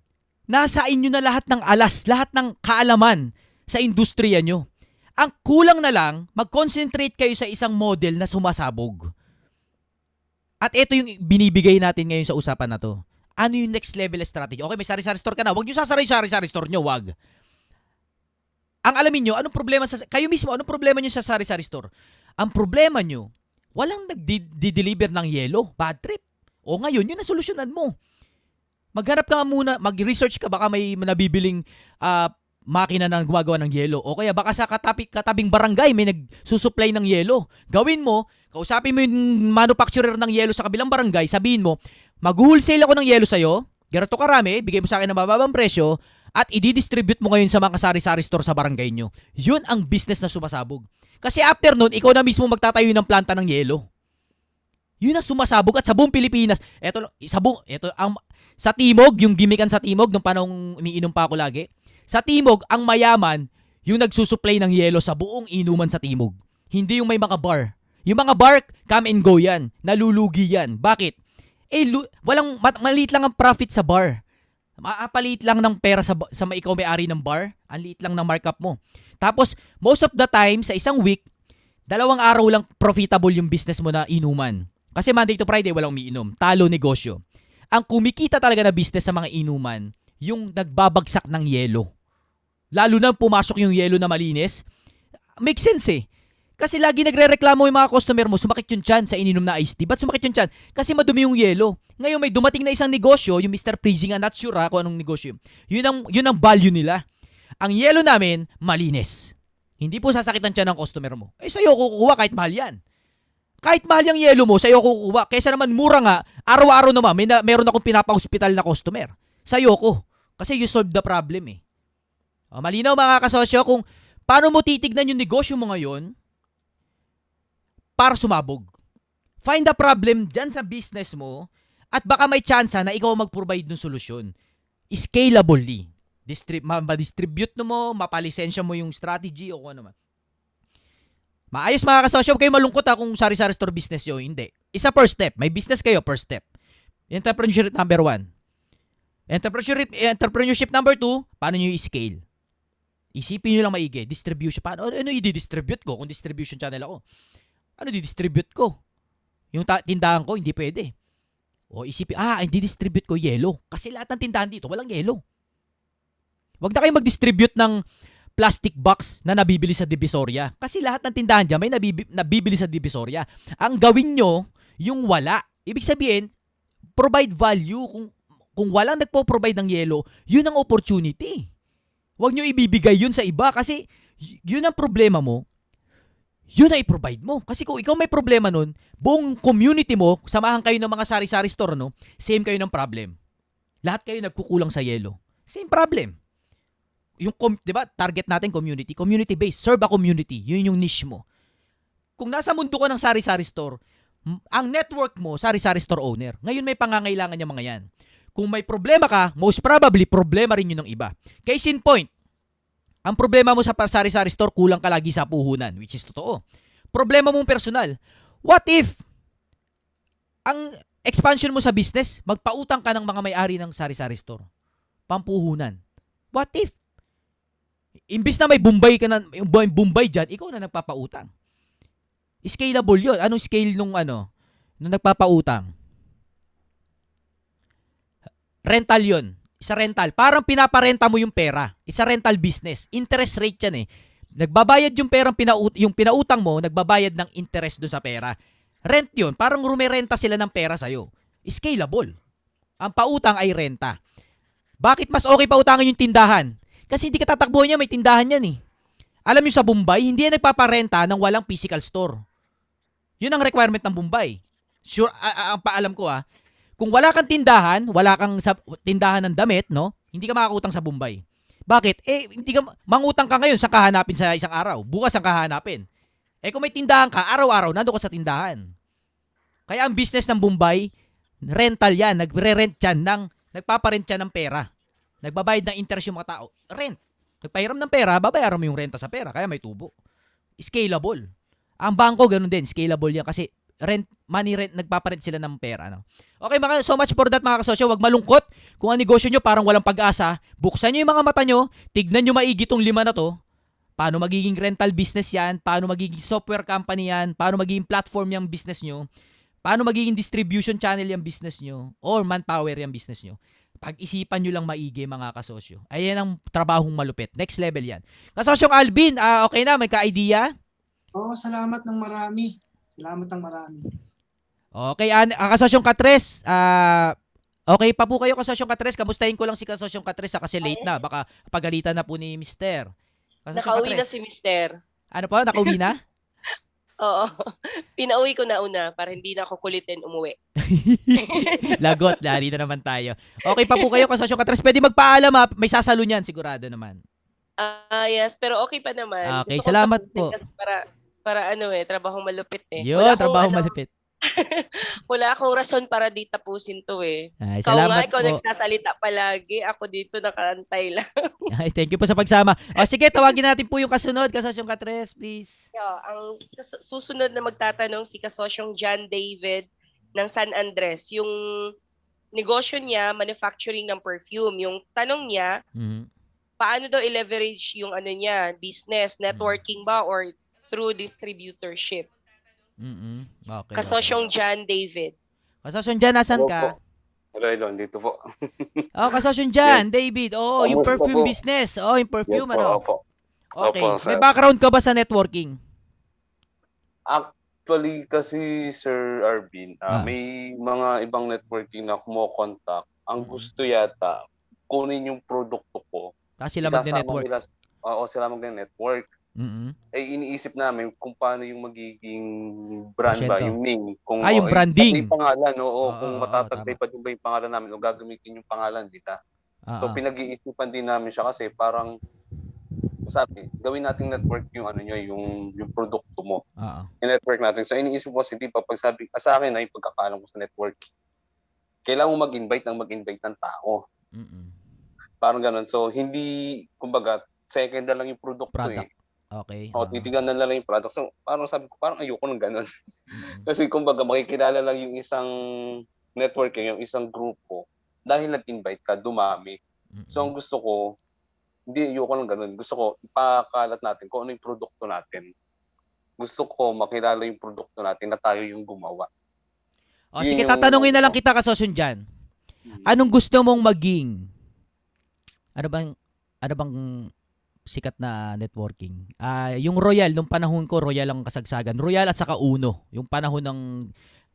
nasa inyo na lahat ng alas, lahat ng kaalaman sa industriya nyo. Ang kulang na lang, mag-concentrate kayo sa isang model na sumasabog. At ito yung binibigay natin ngayon sa usapan na to. Ano yung next level strategy? Okay, may sari-sari store ka na. Huwag nyo sasara yung sari-sari store nyo. Wag. Ang alamin nyo, anong problema sa... Kayo mismo, anong problema nyo sa sari-sari store? Ang problema nyo, walang nagdi-deliver ng yelo. Bad trip. O ngayon, yun ang solusyonan mo. Maghanap ka muna, mag-research ka, baka may nabibiling ah, makina na gumagawa ng yelo. O kaya baka sa katabi, katabing barangay may nagsusupply ng yelo. Gawin mo, kausapin mo yung manufacturer ng yelo sa kabilang barangay, sabihin mo, mag-wholesale ako ng yelo sa'yo, ganito karami, bigay mo sa akin ng mababang presyo, at i-distribute mo ngayon sa mga sari-sari store sa barangay nyo. Yun ang business na sumasabog. Kasi after nun, ikaw na mismo magtatayo ng planta ng yelo. Yun ang sumasabog at sa buong Pilipinas. Eto, sa buong, eto, ang, sa Timog, yung gimikan sa Timog, nung panong umiinom pa ako lagi, sa Timog, ang mayaman, yung nagsusupply ng yelo sa buong inuman sa Timog. Hindi yung may mga bar. Yung mga bar, come and go yan. Nalulugi yan. Bakit? Eh, lu- walang, mat- maliit lang ang profit sa bar. Maapaliit lang ng pera sa, sa ikaw may-ari ng bar. Ang liit lang ng markup mo. Tapos, most of the time, sa isang week, dalawang araw lang profitable yung business mo na inuman. Kasi Monday to Friday, walang umiinom. Talo negosyo. Ang kumikita talaga na business sa mga inuman, yung nagbabagsak ng yelo. Lalo na pumasok yung yelo na malinis. Makes sense eh. Kasi lagi nagre-reklamo yung mga customer mo, sumakit yung tiyan sa ininom na iced tea. Ba't sumakit yung tiyan? Kasi madumi yung yelo. Ngayon may dumating na isang negosyo, yung Mr. Freezing, I'm not sure ha, kung anong negosyo. Yun ang, yun ang value nila. Ang yelo namin, malinis. Hindi po sasakit ang tiyan ng customer mo. Eh sa'yo kukuha kahit mahal yan. Kahit mahal yung yelo mo, sa'yo kukuha. Kesa naman mura nga, araw-araw naman, may na, meron akong pinapa-hospital na customer. Sa'yo ko. Kasi you solve the problem eh. O, malinaw mga kasosyo kung paano mo titignan yung negosyo mo ngayon para sumabog. Find the problem dyan sa business mo at baka may chance na ikaw mag-provide ng solusyon. Scalably. Distrib- ma- ma-distribute mo, mapalisensya mo yung strategy o kung ano man. Maayos mga kasosyo, kayo malungkot ha kung sari-sari store business yun. Hindi. Isa first step. May business kayo, first step. Entrepreneurship number one. Entrepreneurship, entrepreneurship number two, paano nyo i-scale? Isipin nyo lang maigi. Distribution. Paano, ano, ano i-distribute ko kung distribution channel ako? Ano di-distribute ko? Yung tindahan ko, hindi pwede. O isipin, ah, hindi distribute ko yellow. Kasi lahat ng tindahan dito, walang yellow. Huwag na kayo mag-distribute ng plastic box na nabibili sa Divisoria. Kasi lahat ng tindahan dyan may nabibi- nabibili sa Divisoria. Ang gawin nyo, yung wala. Ibig sabihin, provide value. Kung, kung walang nagpo-provide ng yellow, yun ang opportunity. Huwag nyo ibibigay yun sa iba kasi yun ang problema mo. Yun ang i-provide mo. Kasi kung ikaw may problema nun, buong community mo, samahan kayo ng mga sari-sari store, no? Same kayo ng problem. Lahat kayo nagkukulang sa yellow. Same problem. Yung, di ba, target natin community. Community-based. Serve a community. Yun yung niche mo. Kung nasa mundo ka ng sari-sari store, ang network mo, sari-sari store owner. Ngayon may pangangailangan yung mga yan. Kung may problema ka, most probably, problema rin yun ng iba. Case in point, ang problema mo sa sari-sari store, kulang ka lagi sa puhunan, which is totoo. Problema mong personal. What if ang expansion mo sa business, magpautang ka ng mga may-ari ng sari-sari store? Pampuhunan. What if? Imbis na may Bombay ka na, Bombay dyan, ikaw na nagpapautang. Scalable yun. Anong scale nung ano? Nung nagpapautang? Rental yun. Isa rental. Parang pinaparenta mo yung pera. Isa rental business. Interest rate yan eh. Nagbabayad yung perang pinaut yung pinautang mo, nagbabayad ng interest doon sa pera. Rent yun. Parang rumerenta sila ng pera sa'yo. Scalable. Ang pautang ay renta. Bakit mas okay pautangin yung tindahan? Kasi hindi ka tatakbuhan niya, may tindahan yan eh. Alam niyo sa Bombay, hindi yan nagpaparenta ng walang physical store. Yun ang requirement ng Bombay. Sure, a- ang paalam ko ah, kung wala kang tindahan, wala kang sa, tindahan ng damit, no? Hindi ka makakutang sa Bombay. Bakit? Eh, hindi ka, mangutang ka ngayon, sa kahanapin sa isang araw. Bukas ang kahanapin. Eh, kung may tindahan ka, araw-araw, nando ka sa tindahan. Kaya ang business ng Bombay, rental yan. Nagre-rent yan ng, nagpaparent yan ng pera. Nagbabayad ng interest yung mga tao. Rent. Nagpahiram ng pera, babayaran mo yung renta sa pera. Kaya may tubo. Scalable. Ang bangko, ganun din. Scalable yan kasi rent, money rent, nagpaparent sila ng pera. No? Okay, mga, so much for that mga kasosyo. Huwag malungkot. Kung ang negosyo nyo parang walang pag-asa, buksan nyo yung mga mata nyo, tignan nyo maigi tong lima na to. Paano magiging rental business yan? Paano magiging software company yan? Paano magiging platform yung business nyo? Paano magiging distribution channel yung business nyo? Or manpower yung business nyo? Pag-isipan nyo lang maigi mga kasosyo. Ayan ang trabahong malupit. Next level yan. Kasosyong Alvin, ah, okay na? May ka-idea? Oo, salamat ng marami. Salamat ng marami. Okay, an ah, kasosyong Katres, ah, okay pa po kayo kasosyong Katres. Kamustahin ko lang si kasosyong Katres ah, kasi late na. Baka pagalitan na po ni Mister. Kasosyong Nakauwi na Katres. si Mister. Ano po? Nakauwi na? Oo. Pinauwi ko na una para hindi na ako kulitin umuwi. Lagot, lari na naman tayo. Okay pa po kayo kasosyong Katres. Pwede magpaalam ha. May sasalo niyan sigurado naman. Ah, yes. Pero okay pa naman. Okay, Gusto salamat po. Para, para ano eh, trabahong malupit eh. Yun, Wala akong trabaho ano, malupit. Wala akong rason para di tapusin to eh. Ay, nga, salamat ikaw po. nagsasalita palagi. Ako dito nakantay lang. Ay, thank you po sa pagsama. O sige, tawagin natin po yung kasunod. Kasosyong Katres, please. Yeah, ang susunod na magtatanong si kasosyong John David ng San Andres. Yung negosyo niya, manufacturing ng perfume. Yung tanong niya, Mhm. paano daw i-leverage yung ano niya, business, networking ba or through distributorship? Mhm. Okay. Kasosyong John David. Kasosyong dyan, nasan ka? Hello, hello. Dito po. Oh, kasosyong dyan, David. Oh, yung perfume po? business. Oh, yung perfume, Yes po, ano? opo. Okay. Opo, May background ka ba sa networking? Actually, kasi Sir Arvin, Ah. ah, may mga ibang networking na kumokontak. Ang Mhm. gusto yata, kunin yung produkto ko. Kasi sila isasama magne-network. nila, oo, sila magne-network. Mhm. Eh, iniisip namin kung paano yung magiging brand ba, Porsyento. yung name. Kung, Ah, yung oo, branding. yung pangalan, oo. Oo, kung matatagtay pa din ba yung pangalan namin o gagamitin yung pangalan, di ba? Ah, So ah. pinag-iisipan din namin siya kasi parang sabi, gawin nating network yung ano nyo, yung yung produkto mo. Ah, ah. Yung network natin. So iniisip ko kasi di pa pag sabi ah, sa akin na yung pagkakalam ko sa network. Kailangan mo mag-invite ng mag-invite ng tao. Mhm. Parang ganun. So hindi kumbaga second na lang yung produkto Product. eh. Okay. O ah. titigan na lang yung product. So parang sabi ko parang ayoko ng ganun. Mhm. kasi kumbaga makikilala lang yung isang network yung isang grupo dahil nag-invite ka, dumami. Mhm. So ang gusto ko, hindi ayoko ng ganun. Gusto ko ipakalat natin kung ano yung produkto natin. gusto ko makilala yung produkto natin na tayo yung gumawa. O, Yun sige, yung- tatanungin na lang kita kasosyon dyan. Anong gusto mong maging? Ano bang, ano bang sikat na networking? Ah, yung Royal, nung panahon ko, Royal ang kasagsagan. Royal at saka Uno. Yung panahon ng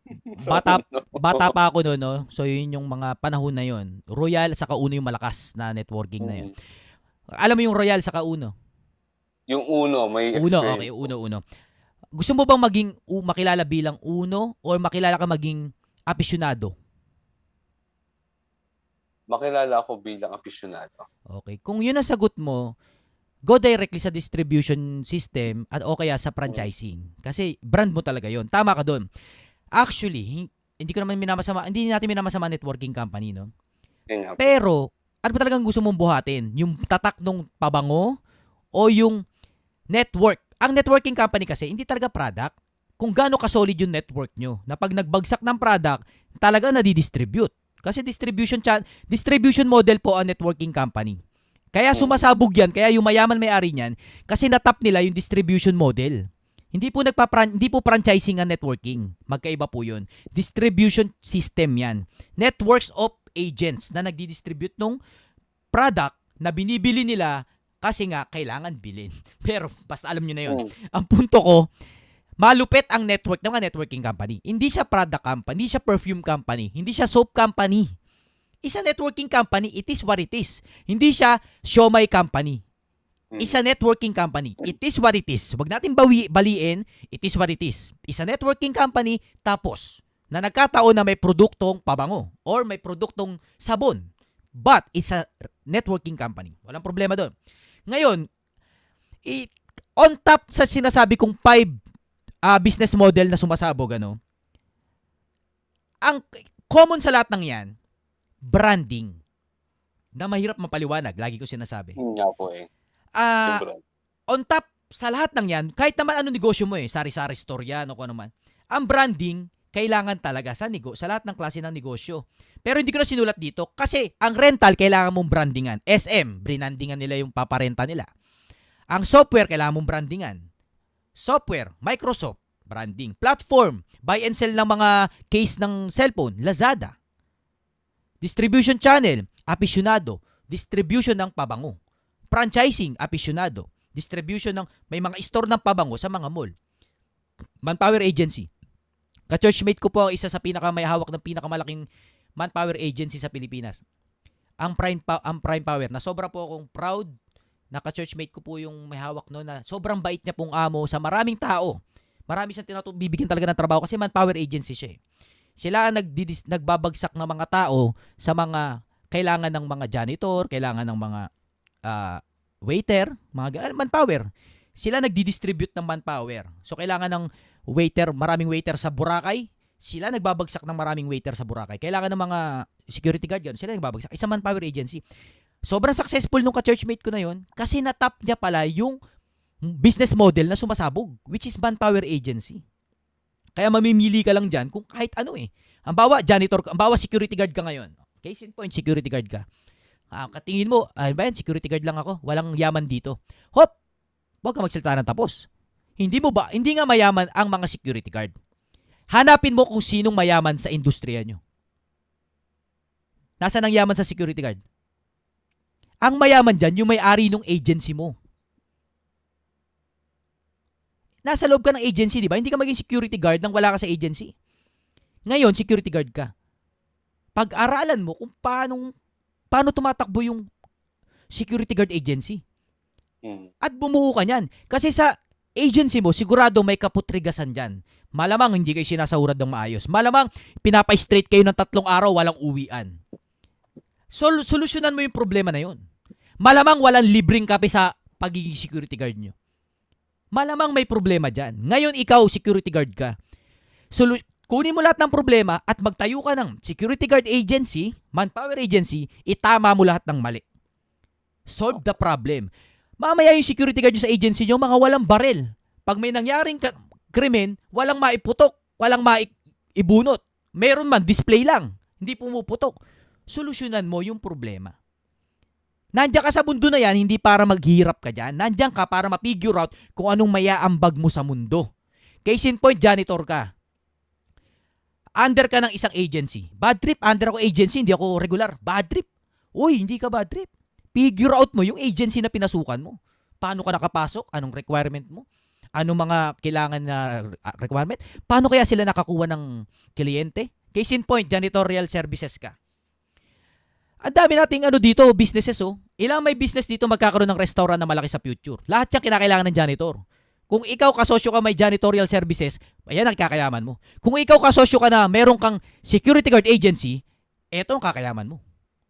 bata, bata pa ako noon, no? So, yun yung mga panahon na yun. Royal at saka Uno yung malakas na networking na yun. Mm. Alam mo yung Royal saka Uno? Yung uno, may Uno, experience. okay, Uno, Uno. Gusto mo bang maging u- makilala bilang Uno or makilala ka maging aficionado? Makilala ako bilang aficionado. Okay. Kung yun ang sagot mo, go directly sa distribution system at o kaya sa franchising. Kasi brand mo talaga yon. Tama ka doon. Actually, hin- hindi ko naman minamasama, hindi natin minamasama networking company, no? Pero, ano ba talagang gusto mong buhatin? Yung tatak ng pabango o yung network? Ang networking company kasi, hindi talaga product. Kung gaano ka-solid yung network nyo, na pag nagbagsak ng product, talaga nadidistribute. Kasi distribution distribution model po ang networking company. Kaya sumasabog yan, kaya yung mayaman may-ari niyan, kasi natap nila yung distribution model. Hindi po nagpa hindi po franchising ang networking. Magkaiba po 'yun. Distribution system 'yan. Networks of agents na nagdi-distribute ng product na binibili nila kasi nga kailangan bilhin. Pero basta alam niyo na 'yon. Mm. Ang punto ko, malupit ang network ng networking company. Hindi siya product company, hindi siya perfume company, hindi siya soap company. Isa networking company, it is what it is. Hindi siya siomay company. Mm. Isa networking company. It is what it is. Huwag natin bawi, baliin, it is what it is. Isa networking company, tapos, na nagkataon na may produktong pabango or may produktong sabon. But, it's a networking company. Walang problema doon. Ngayon, i- on top sa sinasabi kong five ah, business model na sumasabog, ano, ang common sa lahat ng yan, branding. Na mahirap mapaliwanag. Lagi ko sinasabi. Yun nga po eh. Ah, Sobrang. on top sa lahat ng yan, kahit naman ano negosyo mo eh, sari-sari store yan o kung ano man, ang branding, kailangan talaga sa nego sa lahat ng klase ng negosyo. Pero hindi ko na sinulat dito kasi ang rental kailangan mong brandingan. SM, brandingan nila yung paparenta nila. Ang software kailangan mong brandingan. Software, Microsoft, branding. Platform, buy and sell ng mga case ng cellphone, Lazada. Distribution channel, aficionado. Distribution ng pabango. Franchising, aficionado. Distribution ng, may mga store ng pabango sa mga mall. Manpower agency. Ka-churchmate ko po ang isa sa pinaka may hawak ng pinakamalaking manpower agency sa Pilipinas. Ang Prime, Pa- ang Prime Power. Na sobra po akong proud na ka-churchmate ko po yung may hawak no na sobrang bait niya pong amo sa maraming tao. Marami siyang tinatong bibigyan talaga ng trabaho kasi manpower agency siya eh. Sila ang nagdidis, nagbabagsak ng mga tao sa mga kailangan ng mga janitor, kailangan ng mga ah, waiter, mga ga- manpower. Sila nagdi-distribute ng manpower. So kailangan ng waiter, maraming waiter sa Boracay, sila nagbabagsak ng maraming waiter sa Boracay. Kailangan ng mga security guard yun, sila nagbabagsak. Isa manpower agency. Sobrang successful nung ka-churchmate ko na yun kasi natap niya pala yung business model na sumasabog, which is manpower agency. Kaya mamimili ka lang dyan kung kahit ano eh. Ang bawa janitor, ka- ang bawa security guard ka ngayon. Case in point, security guard ka. Ah, katingin mo, ay ba yan, security guard lang ako. Walang yaman dito. Hop! Huwag ka magsalita ng tapos. Hindi mo ba, hindi nga mayaman ang mga security guard. Hanapin mo kung sinong mayaman sa industriya nyo. Nasaan ang yaman sa security guard? Ang mayaman dyan, yung may-ari ng agency mo. Nasa loob ka ng agency, di ba? Hindi ka maging security guard nang wala ka sa agency. Ngayon, security guard ka. Pag-aralan mo kung paano, paano tumatakbo yung security guard agency. Mm. At bumuo ka niyan. Kasi sa agency mo, sigurado may kaputrigasan dyan. Malamang hindi kayo sinasahurad ng maayos. Malamang pinapa-straight kayo ng tatlong araw, walang uwian. Sol solusyonan mo yung problema na yun. Malamang walang libreng kape sa pagiging security guard nyo. Malamang may problema dyan. Ngayon, ikaw, security guard ka. Solu- kunin mo lahat ng problema at magtayo ka ng security guard agency, manpower agency, itama mo lahat ng mali. Solve the problem. Mamaya yung security guard sa agency nyo, mga walang barel. Pag may nangyaring ka- krimen, walang maiputok, walang maibunot. Meron man, display lang. Hindi pumuputok. Solusyonan mo yung problema. Nandiyan ka sa mundo na yan, hindi para maghirap ka dyan. Nandiyan ka para ma-figure out kung anong mayaambag mo sa mundo. Case in point, janitor ka. Under ka ng isang agency. Bad trip, under ako agency, hindi ako regular. Bad trip. Uy, hindi ka bad trip. Figure out mo yung agency na pinasukan mo. Paano ka nakapasok? Anong requirement mo? Anong mga kailangan na uh, requirement? Paano kaya sila nakakuha ng kliyente? Case in point, janitorial services ka. Ang dami nating ano dito, businesses oh. Ilang may business dito magkakaroon ng restaurant na malaki sa future. Lahat yan kinakailangan ng janitor. Kung ikaw kasosyo ka may janitorial services, ayan ang kakayaman mo. Kung ikaw kasosyo ka na meron kang security guard agency, eto ang kakayaman mo.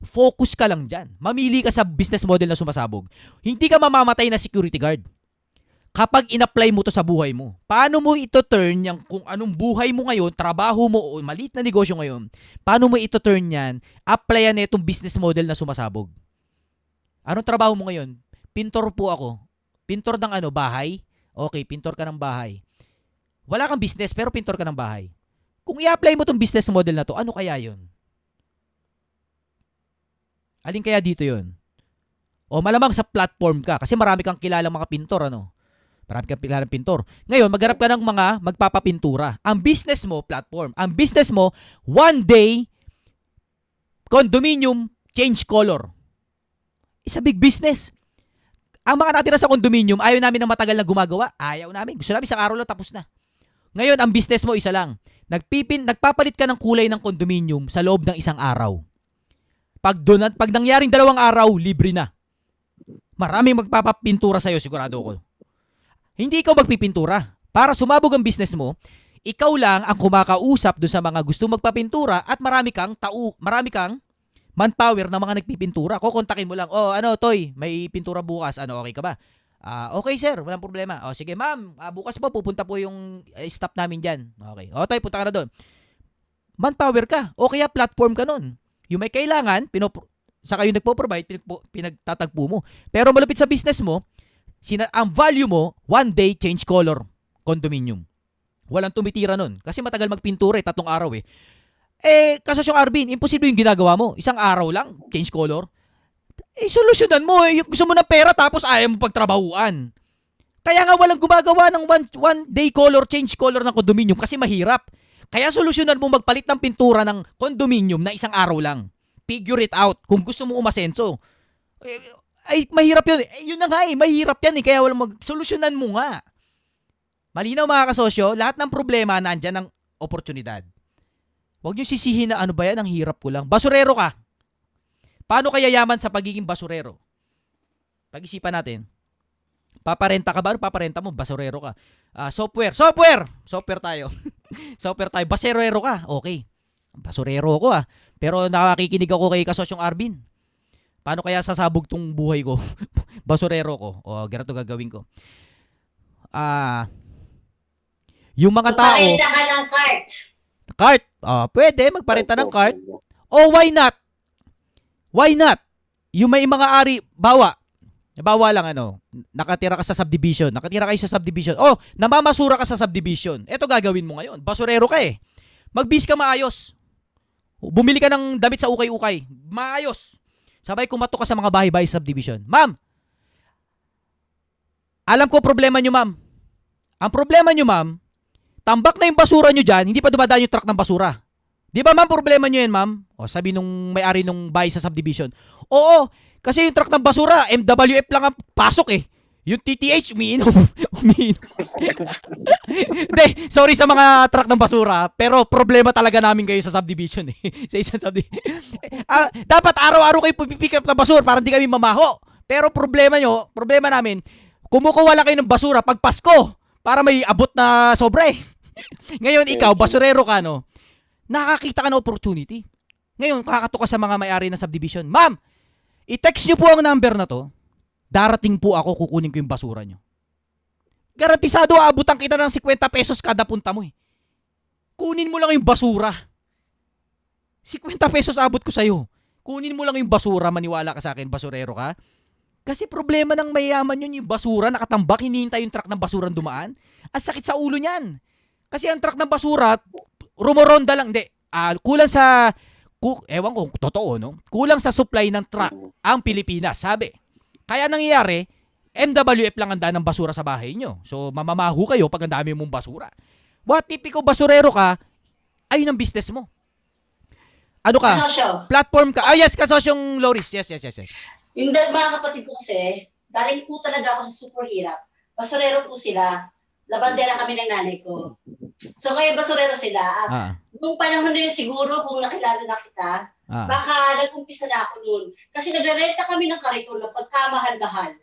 Focus ka lang dyan. Mamili ka sa business model na sumasabog. Hindi ka mamamatay na security guard. Kapag in-apply mo to sa buhay mo, paano mo ito turn yung kung anong buhay mo ngayon, trabaho mo o maliit na negosyo ngayon, paano mo ito turn yan, applyan na itong business model na sumasabog. Anong trabaho mo ngayon? Pintor po ako. Pintor ng ano, bahay? Okay, pintor ka ng bahay. Wala kang business pero pintor ka ng bahay. Kung i-apply mo tong business model na to, ano kaya yon? Alin kaya dito yon? O malamang sa platform ka kasi marami kang kilalang mga pintor ano. Marami kang kilalang pintor. Ngayon, maghanap ka ng mga magpapapintura. Ang business mo, platform. Ang business mo, one day, condominium, change color. It's a big business. Ang mga natira sa condominium, ayaw namin ng matagal na gumagawa. Ayaw namin. Gusto namin sa araw lang tapos na. Ngayon, ang business mo isa lang. Nagpipin, nagpapalit ka ng kulay ng condominium sa loob ng isang araw. Pag, doon, pag nangyaring dalawang araw, libre na. Maraming magpapapintura sa'yo, sigurado ko. Hindi ikaw magpipintura. Para sumabog ang business mo, ikaw lang ang kumakausap doon sa mga gusto magpapintura at marami kang tao, marami kang manpower na mga nagpipintura. Kukontakin mo lang, oh ano, Toy, may pintura bukas. Ano, okay ka ba? Ah, okay sir, walang problema. Oh, sige ma'am, ah, bukas po pupunta po yung eh, staff namin diyan. Okay. Oh, Toy, punta ka na doon. Manpower ka. O kaya platform ka nun. Yung may kailangan, pinop sa kayo nagpo-provide, pinagtatagpo mo. Pero malupit sa business mo, sina, ang value mo, one day change color condominium. Walang tumitira nun. Kasi matagal magpintura eh, tatlong araw eh. Eh, kasasyong Arvin, imposible yung ginagawa mo. Isang araw lang, change color. Eh, solusyonan mo eh. Gusto mo ng pera tapos ayaw mo pagtrabahuan. Kaya nga walang gumagawa ng one, one day color, change color ng condominium kasi mahirap. Kaya solusyonan mo magpalit ng pintura ng condominium na isang araw lang. Figure it out kung gusto mo umasenso. Eh, ay, mahirap yun. Eh, yun na nga eh, mahirap yan eh. Kaya walang mag... Solusyonan mo nga. Malinaw mga kasosyo, lahat ng problema nandyan ng oportunidad. Huwag niyo sisihin na ano ba yan, ang hirap ko lang. Basurero ka. Paano kaya yaman sa pagiging basurero? Pag-isipan natin. Paparenta ka ba? Ano paparenta mo? Basurero ka. Ah, software. Software! Software tayo. software tayo. Basurero ka. Okay. Basurero ako ah. Pero nakakikinig ako kay kasosyong Arvin. Paano kaya sasabog tong buhay ko? Basurero ko. O, ganito gagawin ko. Ah, yung mga tao, Magparenta ka ng cart. cart. Ah, pwede magparenta ng cart. Oh, why not? Why not? Yung may mga ari, bawa. Bawa lang ano, nakatira ka sa subdivision, nakatira kayo sa subdivision. Oh, namamasura ka sa subdivision. Ito gagawin mo ngayon. Basurero ka eh. Magbis ka maayos. Bumili ka ng damit sa ukay-ukay. Maayos. Sabay kumatok ka sa mga bahay-bahay subdivision. Ma'am, alam ko problema nyo, ma'am. Ang problema nyo, ma'am, tambak na yung basura nyo dyan, hindi pa dumadaan yung truck ng basura. Di ba, ma'am, problema nyo yan, ma'am? O, sabi nung may-ari nung bahay sa subdivision. Oo, kasi yung truck ng basura, MWF lang ang pasok eh. Yung TTH, umiinom. umiinom. Hindi, sorry sa mga truck ng basura, pero problema talaga namin kayo sa subdivision eh. sa isang subdivision. Ah, dapat araw-araw kayo pupipick up ng basura para hindi kami mamaho. Pero problema nyo, problema namin, kumukuha lang kayo ng basura pag Pasko para may abot na sobra eh. Ngayon ikaw, basurero ka no, nakakita ka ng opportunity. Ngayon, kakatok ka sa mga may-ari ng subdivision. Ma'am, i-text nyo po ang number na to. Darating po ako, kukunin ko yung basura nyo. Garantisado, aabutan kita ng 50 pesos kada punta mo eh. Kunin mo lang yung basura. 50 pesos abot ko sa'yo. Kunin mo lang yung basura, maniwala ka sa akin, basurero ka. Kasi problema ng mayaman yun, yung basura, nakatambak, hinihintay yung truck ng basurang dumaan. Ang sakit sa ulo niyan. Kasi ang truck ng basura, rumoronda lang, hindi. Ah, kulang sa ku, ewan ko totoo, no? Kulang sa supply ng truck ang Pilipinas, sabi. Kaya nangyayari, MWF lang ang daan ng basura sa bahay nyo. So, mamamahu kayo pag ang dami mong basura. What if ikaw basurero ka, ayun ang business mo. Ano ka? Sosyo, Platform ka. Ah, yes, kasosyong Loris. Yes, yes, yes, yes. yung dal- mga kapatid ko kasi, dahil po talaga ako sa super hirap, basurero po sila. Labandera kami ng nanay ko. So kaya basurero sila. Ah, Nung panahon na yun siguro, kung nakilala na kita, ah. baka nag-umpisa na ako noon. Kasi nagre-renta kami ng kariton ng pagkamahal-mahal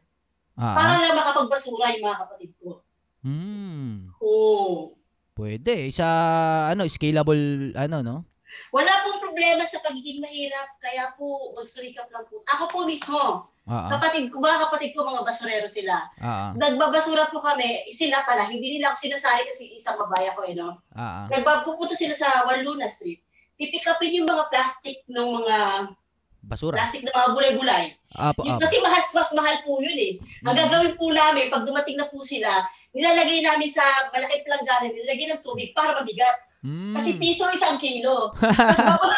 Ah. para lang makapagbasura yung mga kapatid ko. Hmm. Oo. Pwede. Isa, ano, scalable, ano, no? Wala pong problema sa pagiging mahirap, kaya po magsurikap lang po. Ako po mismo, ah. kapatid ko, mga kapatid ko, mga basurero sila. Ah, ah. Nagbabasura po kami, sila pala, hindi nila ako sinasali kasi isang mabaya ko, eh, no? Ah, ah. Nagpapupunta sila sa Waluna Street. Pipick upin yung mga plastic ng mga Basura. plastic ng mga bulay-bulay. Apo, Yung, apo. kasi mahal, mas mahal po yun eh. Ang Mm. gagawin po namin, pag dumating na po sila, nilalagay namin sa malaking planggana, nilalagay ng tubig para mabigat. Mm. Kasi piso isang kilo.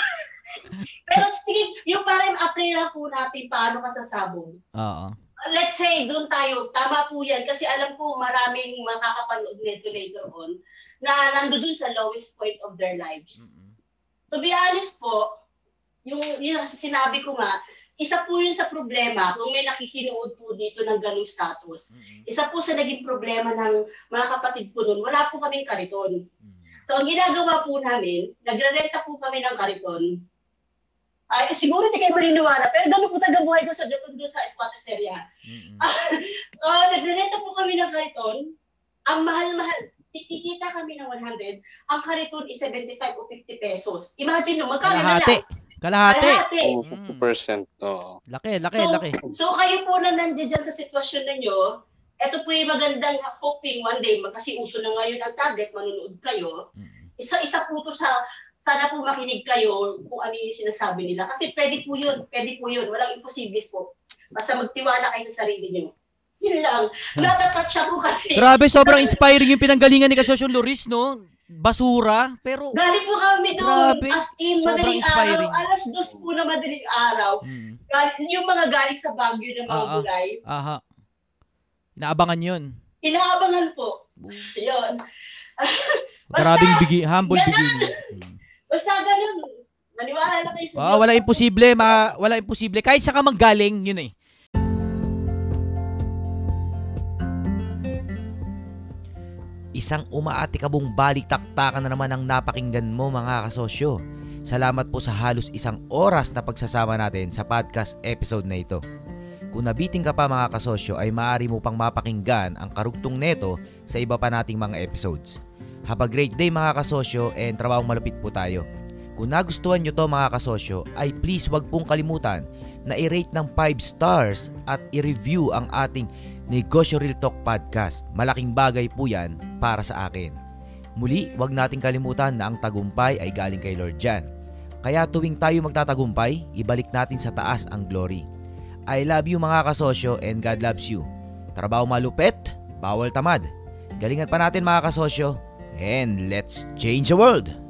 Pero tingin, yung para i-apply lang po natin paano masasabong. Oo. Let's say, doon tayo, tama po yan. Kasi alam ko maraming makakapanood nito later on na nandoon sa lowest point of their lives. Mm-mm. To be honest po, yung, yung sinabi ko nga, isa po yun sa problema kung may nakikinood po dito ng ganung status. Mm-mm. Isa po sa naging problema ng mga kapatid ko noon, wala po kaming kariton. Mm. So ang ginagawa po namin, nagre-renta po kami ng kariton. Ay, siguro hindi kayo maniniwala, pero ganun po talaga buhay ko sa doon doon sa squatters area. Mm-mm. Ah, nagre-renta po kami ng kariton. Ang mahal-mahal, kikita kami ng 100, ang kariton is 75 o 50 pesos. Imagine mo, magkano na Kalahati. lang? Kalahati. Kalahati. Oo, 50%. Oo. Laki, laki, So, laki. so kayo po na nandiyan dyan sa sitwasyon ninyo, ito po yung magandang hoping one day, kasi uso na ngayon ang tablet, manunood kayo. Mm. Isa-isa po to sa, sana po makinig kayo kung ano yung sinasabi nila. Kasi pwede po yun, pwede po yun. Walang imposibles po. Basta magtiwala kayo sa sarili niyo. Yun lang. Natatat siya po kasi. Grabe, sobrang inspiring yung pinanggalingan ni Kasosyong Loris, no? Basura, pero... Galing po kami doon. Grabe. As in, Sobrang inspiring. araw. Alas dos po na madaling araw. Mm. Galing, yung mga galing sa Baguio mga Ah, ah. gulay. Aha. Inaabangan yun. Inaabangan po. Yun. Grabing bigi, humble beginning. Mm. Basta ganun. Maniwala lang kayo sa Ah, wala imposible, ma wala imposible. Kahit sa ka manggaling, yun eh. Isang umaatikabong balik-taktakan na naman ang napakinggan mo mga kasosyo. Salamat po sa halos isang oras na pagsasama natin sa podcast episode na ito. Kung nabiting ka pa mga kasosyo ay maaari mo pang mapakinggan ang karugtong neto sa iba pa nating mga episodes. Have a great day mga kasosyo and trabahong malupit po tayo. Kung nagustuhan nyo to mga kasosyo ay please wag pong kalimutan na i-rate ng 5 stars at i-review ang ating Negosyo Real Talk Podcast. Malaking bagay po yan para sa akin. Muli, wag nating kalimutan na ang tagumpay ay galing kay Lord Jan. Kaya tuwing tayo magtatagumpay, ibalik natin sa taas ang glory. I love you mga kasosyo and God loves you. Trabaho malupet, bawal tamad. Galingan pa natin mga kasosyo and let's change the world!